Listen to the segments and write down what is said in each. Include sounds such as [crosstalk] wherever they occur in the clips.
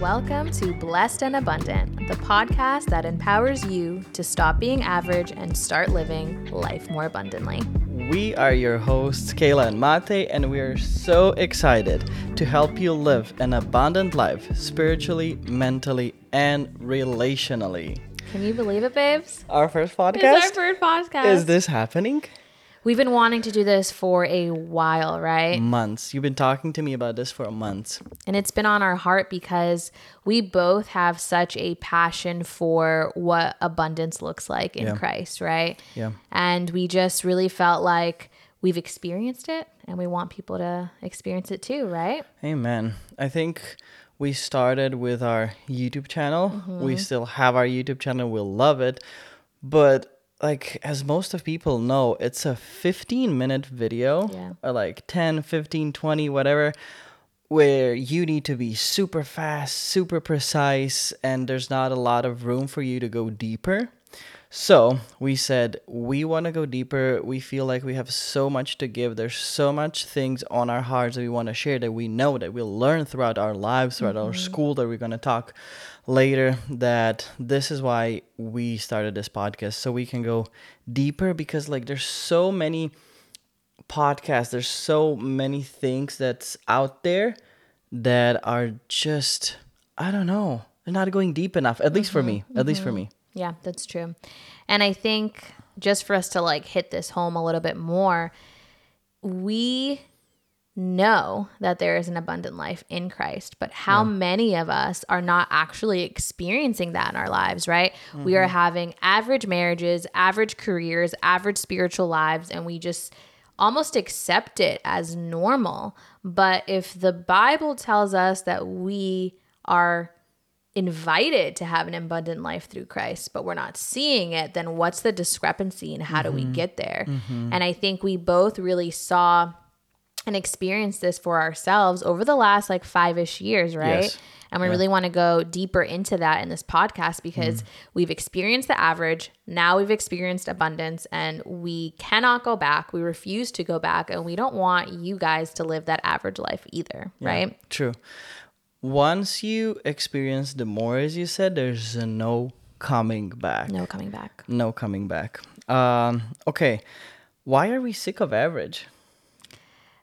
Welcome to Blessed and Abundant, the podcast that empowers you to stop being average and start living life more abundantly. We are your hosts, Kayla and Matej, and we are so excited to help you live an abundant life spiritually, mentally, and relationally. Can you believe it, babes? Our first podcast? It's our first podcast. Is this happening? We've been wanting to do this for a while, right? Months. You've been talking to me about this for months. And it's been on our heart because we both have such a passion for what abundance looks like in Yeah. Christ, right? Yeah. And we just really felt like we've experienced it and we want people to experience it too, right? Amen. I think we started with our YouTube channel. We mm-hmm. still have our YouTube channel. We love it. But like as most of people know, it's a 15 minute video Yeah. or like 10, 15, 20, whatever where you need to be super fast, super precise and there's not a lot of room for you to go deeper. So we said we want to go deeper. We feel like we have so much to give. There's so much things on our hearts that we want to share that we know that we'll learn throughout our lives, throughout our mm-hmm. school that we're going to talk later. That this is why we started this podcast so we can go deeper because like there's so many podcasts, there's so many things that's out there that are just I don't know. They're not going deep enough. At least for me. Mm-hmm, at least for mm-hmm. me. Yeah, that's true. And I think just for us to like hit this home a little bit more, we know that there is an abundant life in Christ, but how many of us are not actually experiencing that in our lives, right? We are mm-hmm. having average marriages, average careers, average spiritual lives, and we just almost accept it as normal. But if the Bible tells us that we are invited to have an abundant life through Christ, but we're not seeing it, then what's the discrepancy and how do we mm-hmm. get there? Mm-hmm. And I think we both really saw and experienced this for ourselves over the last like five ish years, right? Yes. And we really want to go deeper into that in this podcast because we've experienced the average. Now we've experienced abundance and we cannot go back. We refuse to go back and we don't want you guys to live that average life either, right? True. Once you experience the more, as you said, there's no coming back. No coming back. No coming back. Um, okay. Why are we sick of average?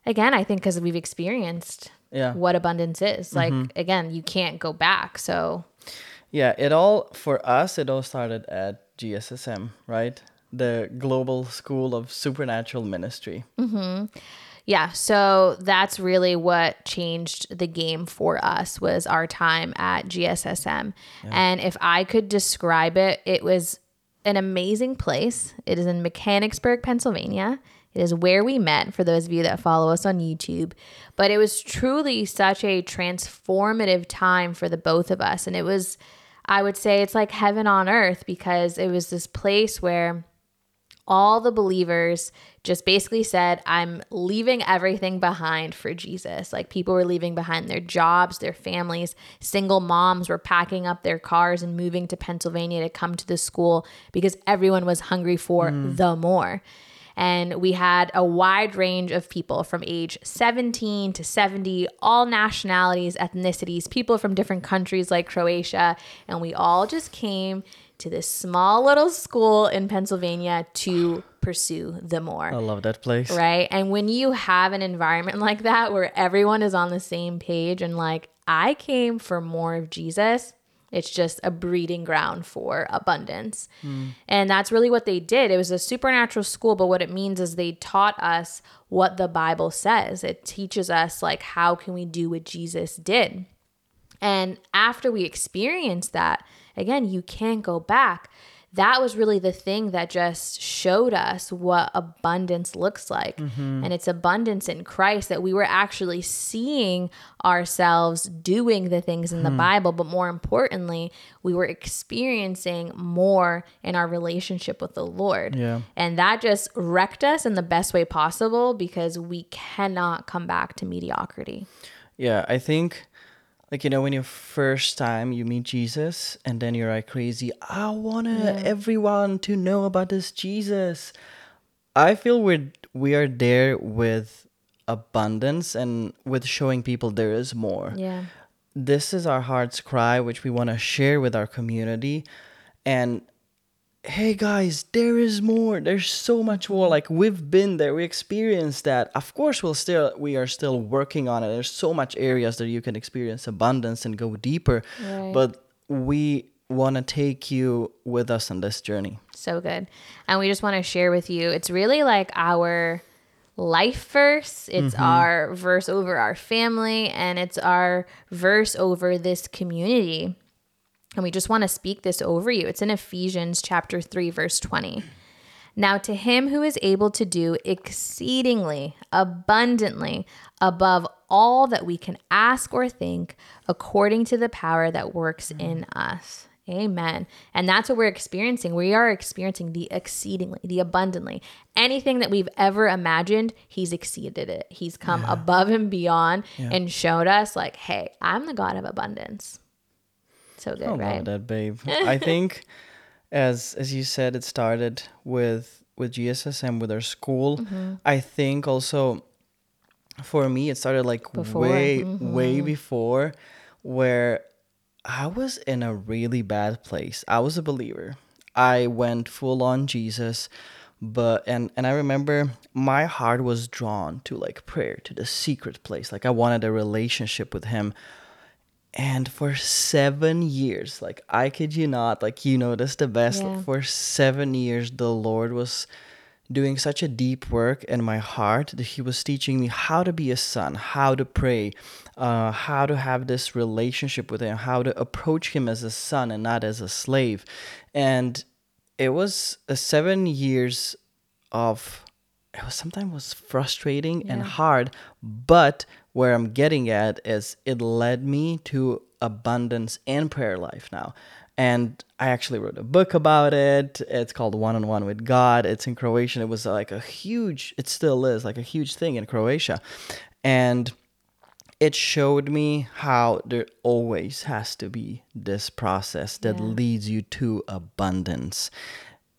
Again, I think because we've experienced Yeah. what abundance is. Like, again, you can't go back. So, Yeah, it all for us it all started at GSSM, right? The Global School of Supernatural Ministry. Mm-hmm. yeah, so that's really what changed the game for us was our time at GSSM. And if I could describe it, it was an amazing place. It is in Mechanicsburg, Pennsylvania. It is where we met for those of you that follow us on YouTube. But it was truly such a transformative time for the both of us. And it was, I would say, it's like heaven on earth because it was this place where all the believers just basically said, I'm leaving everything behind for Jesus. Like people were leaving behind their jobs, their families. Single moms were packing up their cars and moving to Pennsylvania to come to the school because everyone was hungry for mm. the more. And we had a wide range of people from age 17 to 70, all nationalities, ethnicities, people from different countries like Croatia. And we all just came to this small little school in Pennsylvania to pursue the more. I love that place. Right. And when you have an environment like that where everyone is on the same page and like, I came for more of Jesus, it's just a breeding ground for abundance. Mm. And that's really what they did. It was a supernatural school, but what it means is they taught us what the Bible says. It teaches us, like, how can we do what Jesus did? And after we experience that, again, you can't go back. That was really the thing that just showed us what abundance looks like. Mm-hmm. And it's abundance in Christ that we were actually seeing ourselves doing the things in the hmm. Bible, but more importantly, we were experiencing more in our relationship with the Lord. Yeah. And that just wrecked us in the best way possible because we cannot come back to mediocrity. Yeah, I think like you know when you first time you meet Jesus and then you're like crazy, I want to everyone to know about this Jesus. I feel we're we are there with abundance and with showing people there is more. Yeah. this is our heart's cry, which we want to share with our community. And hey guys there is more there's so much more like we've been there we experienced that of course we'll still we are still working on it there's so much areas that you can experience abundance and go deeper Right. but we want to take you with us on this journey So good. And we just want to share with you. It's really like our life verse. It's mm-hmm. our verse over our family and it's our verse over this community. And we just want to speak this over you. It's in Ephesians chapter 3 verse 20. Now, to him who is able to do exceedingly abundantly above all that we can ask or think, according to the power that works mm. in us. Amen. And that's what we're experiencing. We are experiencing the exceedingly, the abundantly. Anything that we've ever imagined, he's exceeded it. He's come above and beyond and showed us, like, hey, I'm the God of abundance. So good, I love right? that, babe. [laughs] I think, as as you said, it started with with GSSM with our school. Mm-hmm. I think also, for me, it started like Before, way mm-hmm. way before, where I was in a really bad place. I was a believer. I went full on Jesus, but and and I remember my heart was drawn to like prayer, to the secret place. Like I wanted a relationship with Him. And for seven years, like I kid you not, like you know this the best. Yeah. For seven years, the Lord was doing such a deep work in my heart that He was teaching me how to be a son, how to pray, uh, how to have this relationship with Him, how to approach Him as a son and not as a slave. And it was a seven years of it was sometimes was frustrating and hard but where i'm getting at is it led me to abundance and prayer life now. And i actually wrote a book about it. It's called one on one with god. It's in croatian it was uh, like a huge it still is like a huge thing in croatia. And it showed me how there always has to be this process that Yeah. leads you to abundance.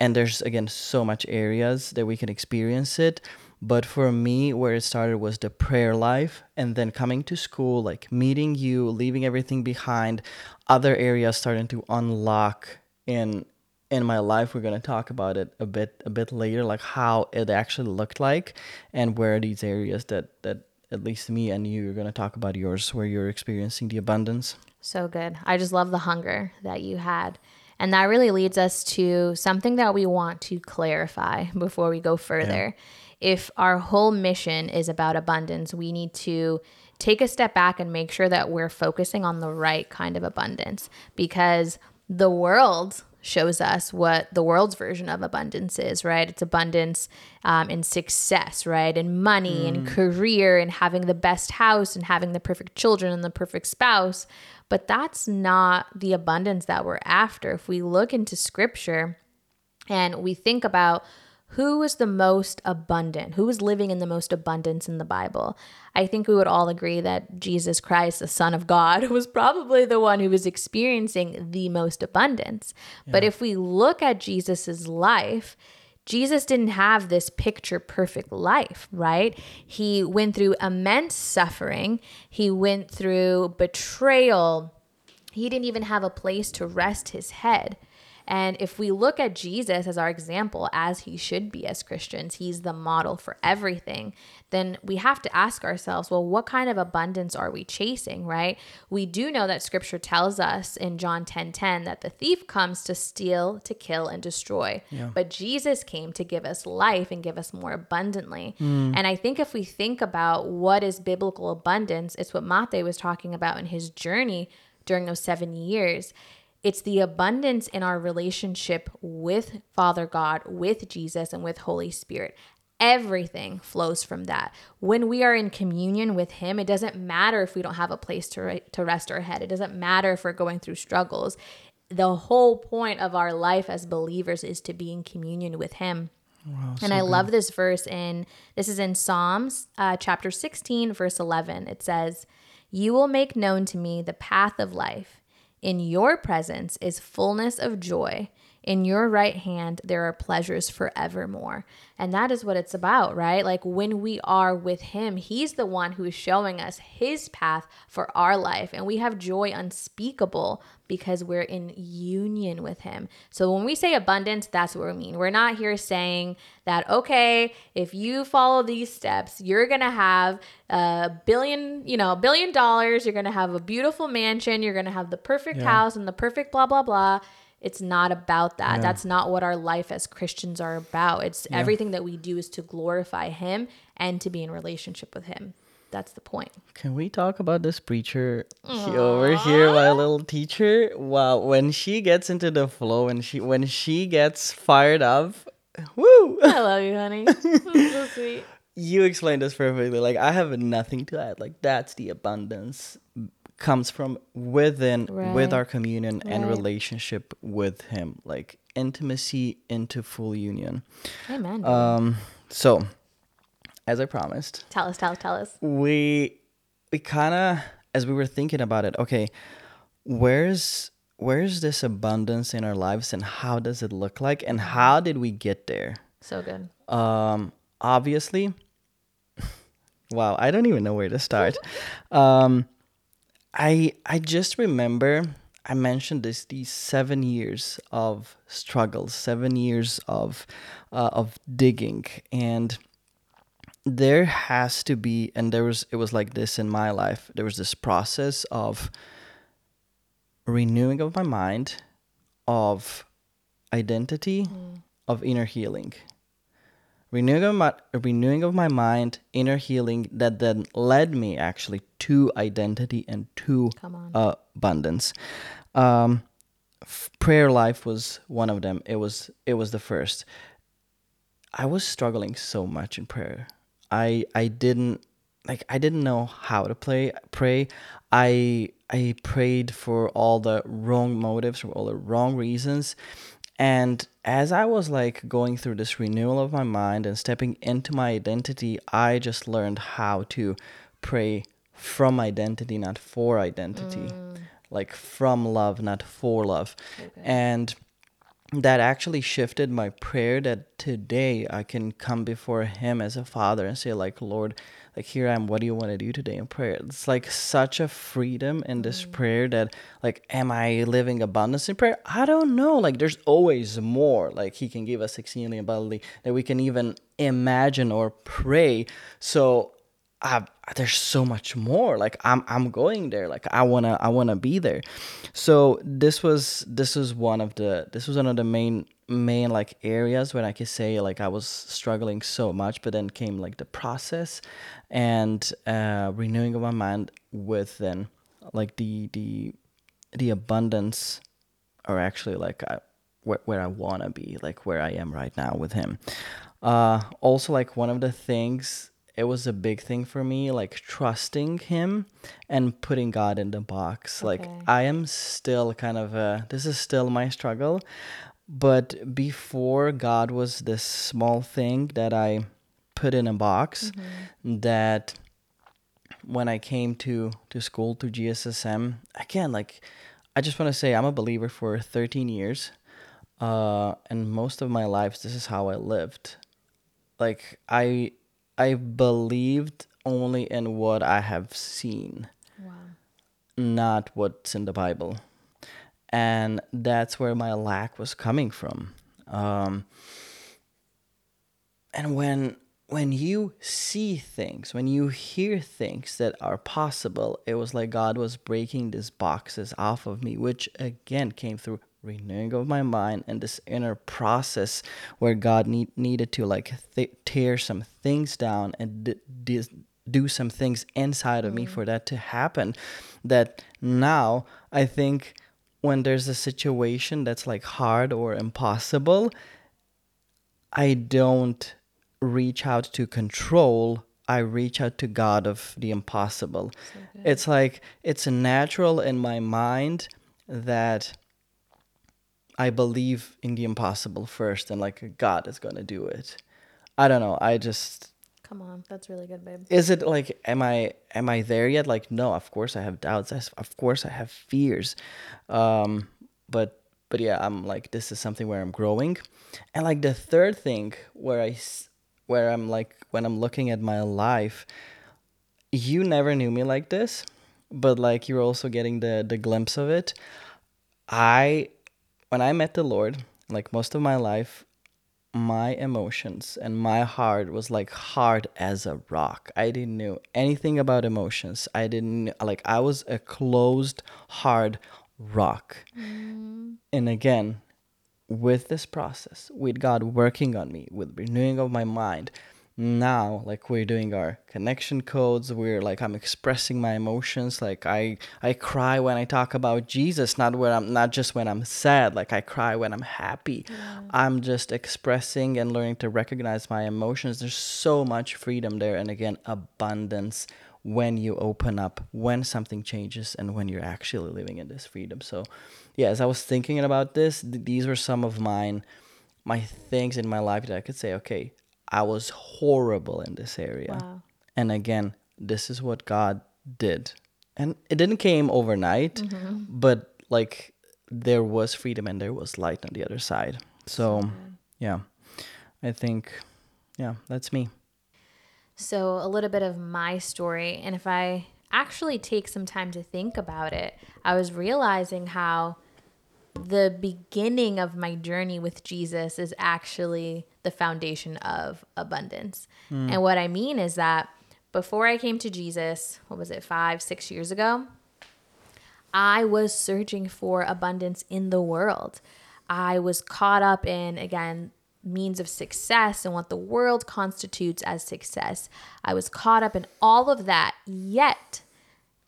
And there's again so much areas that we can experience it but for me where it started was the prayer life and then coming to school like meeting you leaving everything behind other areas starting to unlock in in my life we're going to talk about it a bit a bit later like how it actually looked like and where these areas that that at least me and you are going to talk about yours where you're experiencing the abundance So good. I just love the hunger that you had. And that really leads us to something that we want to clarify before we go further. If our whole mission is about abundance, we need to take a step back and make sure that we're focusing on the right kind of abundance because the world shows us what the world's version of abundance is, right? It's abundance um, in success, right? In money and career and having the best house and having the perfect children and the perfect spouse. But that's not the abundance that we're after. If we look into scripture and we think about who was the most abundant, who was living in the most abundance in the Bible, I think we would all agree that Jesus Christ, the Son of God, [laughs] was probably the one who was experiencing the most abundance. But if we look at Jesus's life, Jesus didn't have this picture perfect life, right? He went through immense suffering. He went through betrayal. He didn't even have a place to rest his head. And if we look at Jesus as our example, as he should be as Christians, he's the model for everything, then we have to ask ourselves, well, what kind of abundance are we chasing, right? We do know that scripture tells us in John 10 10 that the thief comes to steal, to kill, and destroy. But Jesus came to give us life and give us more abundantly. Mm. And I think if we think about what is biblical abundance, it's what Matej was talking about in his journey during those seven years. It's the abundance in our relationship with Father God, with Jesus, and with Holy Spirit. Everything flows from that. When we are in communion with Him, it doesn't matter if we don't have a place to, re- to rest our head. It doesn't matter if we're going through struggles. The whole point of our life as believers is to be in communion with Him. and I love this verse in this is in Psalms uh, chapter 16, verse 11. It says, You will make known to me the path of life. In your presence is fullness of joy. In your right hand, there are pleasures forevermore. And that is what it's about, right? Like when we are with Him, He's the one who is showing us His path for our life. And we have joy unspeakable because we're in union with Him. So when we say abundance, that's what we mean. We're not here saying that, okay, if you follow these steps, you're going to have a billion, you know, a billion dollars, you're going to have a beautiful mansion, you're going to have the perfect Yeah. house and the perfect blah, blah, blah. It's not about that. Yeah. That's not what our life as Christians are about. It's everything that we do is to glorify Him and to be in relationship with Him. That's the point. Can we talk about this preacher he- over here, my little teacher? Wow, when she gets into the flow and she when she gets fired up, woo! I love you, honey. [laughs] So sweet. You explained this perfectly. Like I have nothing to add. Like that's the abundance comes from within with our communion and relationship with him. Like intimacy into full union. Amen. Um so as I promised, tell us, tell us, tell us. we we kind of as we were thinking about it okay where's where's this abundance in our lives and how does it look like and how did we get there So good. um obviously [laughs] wow i don't even know where to start um i i just remember i mentioned this these seven years of struggles seven years of uh, of digging. And there has to be and there was it was like this in my life. There was this process of renewing of my mind of identity of inner healing renewing of my renewing of my mind inner healing that then led me actually to identity and to Come on. abundance. Um f- prayer life was one of them. It was it was the first. I was struggling so much in prayer. I i didn't like i didn't know how to play pray. I i prayed for all the wrong motives for all the wrong reasons and as i was like going through this renewal of my mind and stepping into my identity i just learned how to pray from identity not for identity. Mm. Like from love not for love. And that actually shifted my prayer that today I can come before him as a father and say like Lord like here I am. What do you want to do today in prayer? It's like such a freedom in this mm. prayer that like am I living abundance in prayer? I don't know. Like there's always more like he can give us exceedingly abundantly that we can even imagine or pray. So I, there's so much more. Like i'm i'm going there. Like i want to i want to be there. So this was this was one of the this was one of the main main like areas when i could say like i was struggling so much but then came like the process and uh renewing of my mind with then like the the the abundance or actually like I, where, where I want to be, like where I am right now with him. Uh, also, like one of the things, it was a big thing for me, like trusting him and putting God in the box. Like I am still kind of, uh, this is still my struggle. But before God was this small thing that I put in a box that when I came to to school to GSSM again like I just want to say I'm a believer for 13 years uh and most of my life this is how I lived like I I believed only in what I have seen Wow. not what's in the Bible. And that's where my lack was coming from. Um, and when when you see things, when you hear things that are possible, it was like God was breaking these boxes off of me, which again came through renewing of my mind and this inner process where God need, needed to like th- tear some things down and d- dis- do some things inside of me mm. for that to happen. That now i think when there's a situation that's like hard or impossible i don't reach out to control i reach out to god of the impossible. It's like it's natural in my mind that i believe in the impossible first and like god is gonna do it i don't know i just Come on. That's really good, babe. is it like am i am i there yet like no of course i have doubts of course i have fears um but but yeah, I'm like this is something where I'm growing. And like the third thing where I where I'm like when I'm looking at my life, you never knew me like this, but like you're also getting the the glimpse of it. I when I met the Lord, like most of my life, my emotions and my heart was like hard as a rock. I didn't know anything about emotions. I didn't like I was a closed hard rock. Mm. And again, with this process, with God working on me, with renewing of my mind, now like we're doing our connection codes we're like i'm expressing my emotions like i i cry when i talk about jesus not when i'm not just when i'm sad like i cry when i'm happy. I'm just expressing and learning to recognize my emotions. There's so much freedom there and again abundance when you open up when something changes and when you're actually living in this freedom. So yeah as i was thinking about this th- these were some of mine my things in my life that i could say okay I was horrible in this area. Wow. And again, this is what God did. And it didn't came overnight, Mm-hmm. but like there was freedom and there was light on the other side. So, yeah. I think yeah, that's me. So, a little bit of my story. And if I actually take some time to think about it, I was realizing how the beginning of my journey with Jesus is actually the foundation of abundance. Hmm. And what I mean is that before I came to Jesus, what was it, five, six years ago? I was searching for abundance in the world. I was caught up in, again, means of success and what the world constitutes as success. I was caught up in all of that. Yet,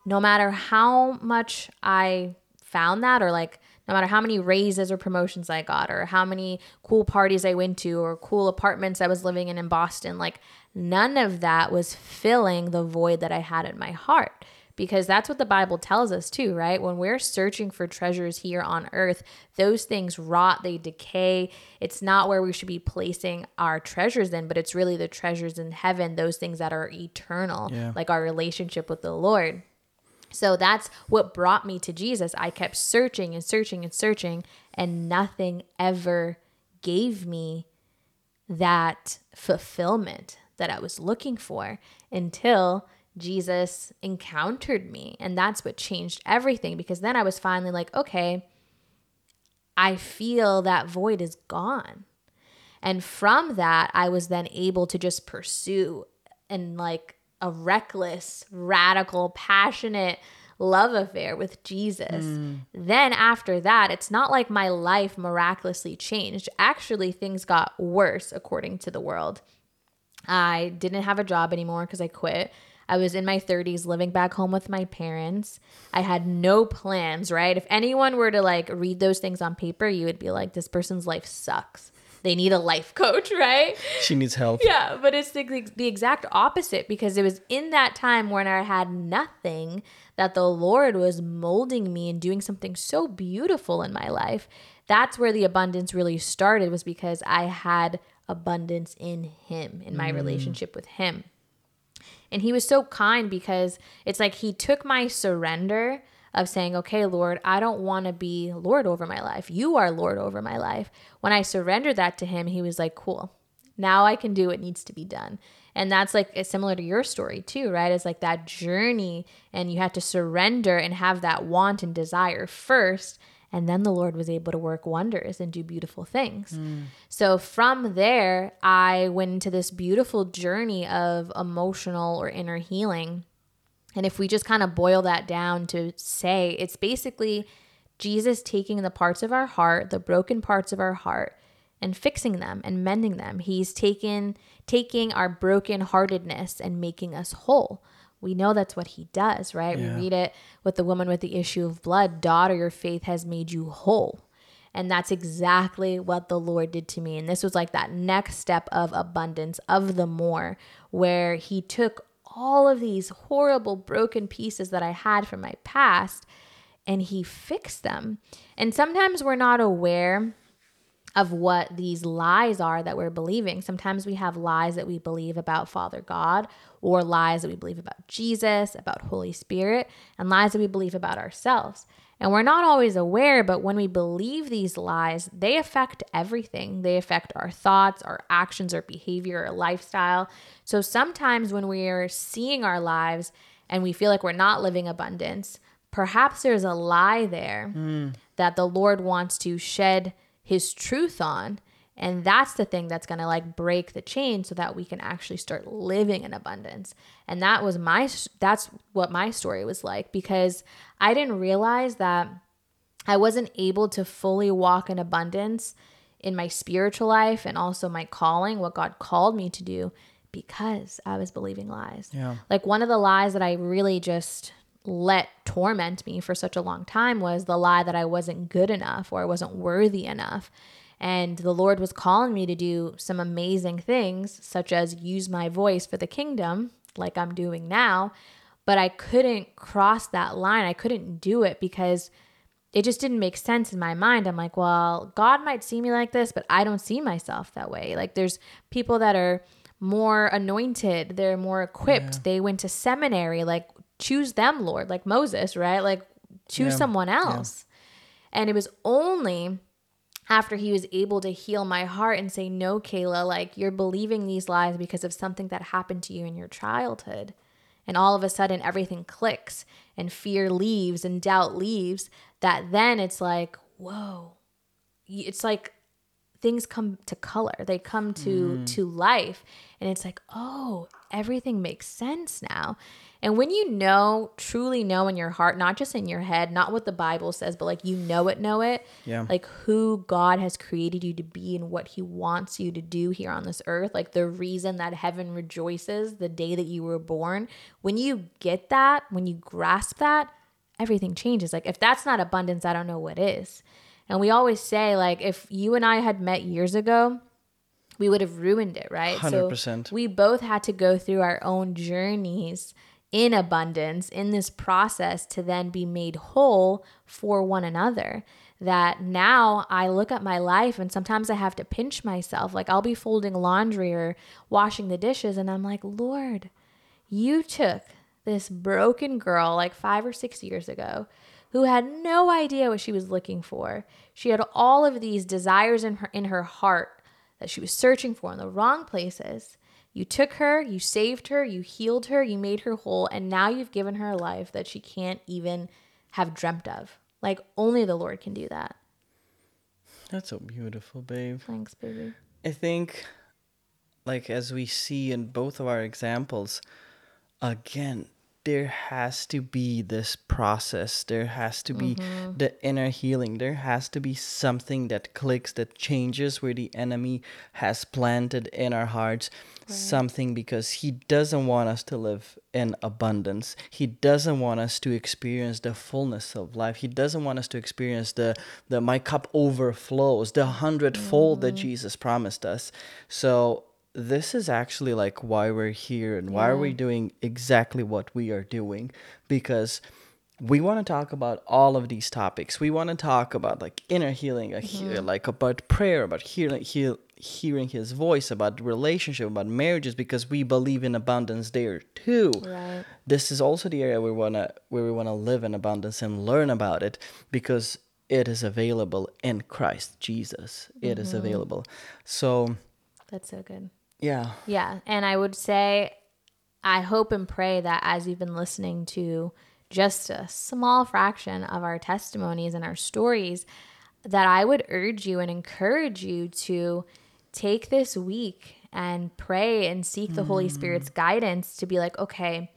no matter how much I found that, or like no matter how many raises or promotions I got, or how many cool parties I went to, or cool apartments I was living in in Boston, like none of that was filling the void that I had in my heart because that's what the Bible tells us too, right? When we're searching for treasures here on earth, those things rot, they decay. It's not where we should be placing our treasures in, but it's really the treasures in heaven, those things that are eternal, Yeah. like our relationship with the Lord. So that's what brought me to Jesus. I kept searching and searching and searching, and nothing ever gave me that fulfillment that I was looking for until Jesus encountered me. And that's what changed everything because then I was finally like, okay, I feel that void is gone. And from that, I was then able to just pursue and like a reckless, radical, passionate love affair with Jesus. Mm. Then after that, it's not like my life miraculously changed. Actually, things got worse according to the world. I didn't have a job anymore because I quit. I was in my 30s living back home with my parents. I had no plans, right? If anyone were to like read those things on paper, you would be like, this person's life sucks. They need a life [laughs] coach, right? She needs help. Yeah, but it's the, the exact opposite because it was in that time when I had nothing that the Lord was molding me and doing something so beautiful in my life. That's where the abundance really started was because I had abundance in him, in my mm. relationship with him. And he was so kind because it's like he took my surrender of saying, okay, Lord, I don't want to be Lord over my life. You are Lord over my life. When I surrendered that to him, he was like, cool. Now I can do what needs to be done. And that's like it's similar to your story too, right? It's like that journey and you had to surrender and have that want and desire first. And then the Lord was able to work wonders and do beautiful things. Hmm. So from there, I went into this beautiful journey of emotional or inner healing. And if we just kind of boil that down to say, it's basically Jesus taking the parts of our heart, the broken parts of our heart, and fixing them and mending them. He's taken taking our broken heartedness and making us whole. We know that's what he does, right? Yeah. We read it with the woman with the issue of blood, daughter, your faith has made you whole. And that's exactly what the Lord did to me. And this was like that next step of abundance, of the more, where He took all of these horrible, broken pieces that I had from my past and He fixed them. And sometimes we're not aware of what these lies are that we're believing. Sometimes we have lies that we believe about Father God or lies that we believe about Jesus, about Holy Spirit, and lies that we believe about ourselves. And we're not always aware, but when we believe these lies, they affect everything. They affect our thoughts, our actions, our behavior, our lifestyle. So sometimes when we're seeing our lives and we feel like we're not living abundance, perhaps there's a lie there mm. that the Lord wants to shed his truth on and that's the thing that's going to like break the chain so that we can actually start living in abundance. And that was my that's what my story was like because I didn't realize that I wasn't able to fully walk in abundance in my spiritual life and also my calling, what God called me to do because I was believing lies. Yeah. Like one of the lies that I really just let torment me for such a long time was the lie that I wasn't good enough or I wasn't worthy enough. And the Lord was calling me to do some amazing things, such as use my voice for the kingdom, like I'm doing now. But I couldn't cross that line. I couldn't do it because it just didn't make sense in my mind. I'm like, well, God might see me like this, but I don't see myself that way. Like, there's people that are more anointed, they're more equipped, yeah. they went to seminary. Like, choose them, Lord, like Moses, right? Like, choose yeah. someone else. Yeah. And it was only after he was able to heal my heart and say, No, Kayla, like you're believing these lies because of something that happened to you in your childhood. And all of a sudden, everything clicks and fear leaves and doubt leaves. That then it's like, whoa. It's like things come to color they come to mm. to life and it's like oh everything makes sense now and when you know, truly know in your heart, not just in your head, not what the Bible says, but like you know it, know it, yeah. like who God has created you to be and what He wants you to do here on this earth, like the reason that heaven rejoices the day that you were born. When you get that, when you grasp that, everything changes. Like if that's not abundance, I don't know what is. And we always say, like, if you and I had met years ago, we would have ruined it, right? 100%. So we both had to go through our own journeys in abundance in this process to then be made whole for one another. That now I look at my life and sometimes I have to pinch myself. Like I'll be folding laundry or washing the dishes, and I'm like, Lord, you took this broken girl like five or six years ago who had no idea what she was looking for. She had all of these desires in her in her heart that she was searching for in the wrong places. You took her, you saved her, you healed her, you made her whole, and now you've given her a life that she can't even have dreamt of. Like only the Lord can do that. That's so beautiful, babe. Thanks, baby. I think like as we see in both of our examples, again, there has to be this process. There has to be mm-hmm. the inner healing. There has to be something that clicks, that changes where the enemy has planted in our hearts right. something because he doesn't want us to live in abundance. He doesn't want us to experience the fullness of life. He doesn't want us to experience the, the my cup overflows, the hundredfold mm. that Jesus promised us. So this is actually like why we're here and why yeah. are we doing exactly what we are doing because we want to talk about all of these topics we want to talk about like inner healing mm-hmm. like about prayer about healing heal, hearing his voice about relationship about marriages because we believe in abundance there too right. this is also the area we want to where we want to live in abundance and learn about it because it is available in christ jesus It mm-hmm. is available so that's so good yeah. Yeah. And I would say, I hope and pray that as you've been listening to just a small fraction of our testimonies and our stories, that I would urge you and encourage you to take this week and pray and seek the mm. Holy Spirit's guidance to be like, okay,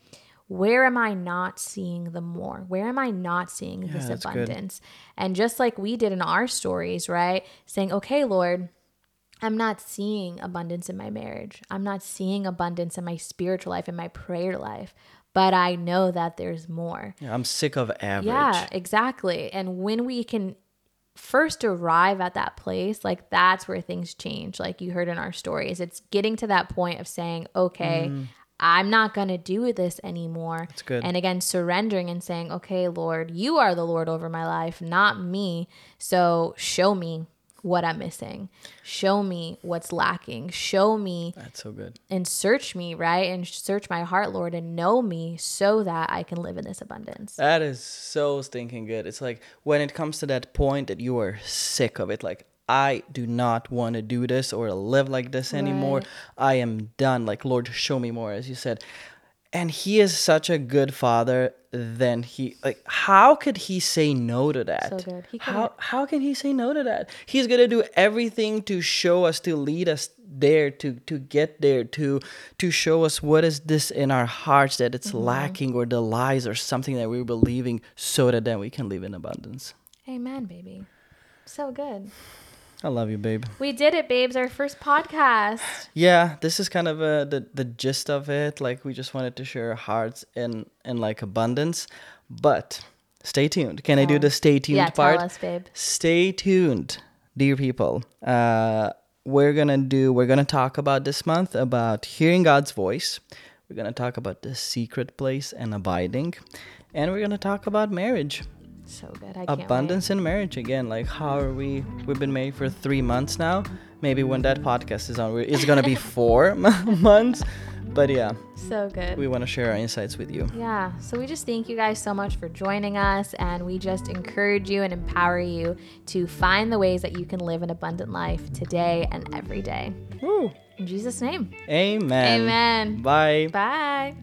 where am I not seeing the more? Where am I not seeing yeah, this abundance? Good. And just like we did in our stories, right? Saying, okay, Lord, I'm not seeing abundance in my marriage. I'm not seeing abundance in my spiritual life, in my prayer life, but I know that there's more. Yeah, I'm sick of average. Yeah, exactly. And when we can first arrive at that place, like that's where things change. Like you heard in our stories, it's getting to that point of saying, okay, mm. I'm not going to do this anymore. That's good. And again, surrendering and saying, okay, Lord, you are the Lord over my life, not me. So show me what I'm missing. Show me what's lacking. Show me That's so good. and search me, right? And search my heart, Lord, and know me so that I can live in this abundance. That is so stinking good. It's like when it comes to that point that you are sick of it, like I do not want to do this or live like this anymore. Right. I am done. Like Lord, show me more, as you said. And he is such a good father. Then he like, how could he say no to that? So good. He how how can he say no to that? He's gonna do everything to show us, to lead us there, to to get there, to to show us what is this in our hearts that it's Mm-hmm. lacking or the lies or something that we're believing, so that then we can live in abundance. Amen, baby. So good. I love you, babe. We did it, babes. Our first podcast. Yeah, this is kind of uh, the the gist of it. Like we just wanted to share our hearts in in like abundance, but stay tuned. Can I do the stay tuned yeah, part? tell us, babe. Stay tuned, dear people. Uh, we're gonna do. We're gonna talk about this month about hearing God's voice. We're gonna talk about the secret place and abiding, and we're gonna talk about marriage So good. I abundance in marriage again like how are we we've been married for three months now maybe when that podcast is on it's gonna be [laughs] four [laughs] months but yeah. So good. we want to share our insights with you Yeah, so we just thank you guys so much for joining us, and we just encourage you and empower you to find the ways that you can live an abundant life today and every day. Woo. In Jesus' name, amen amen. bye Bye.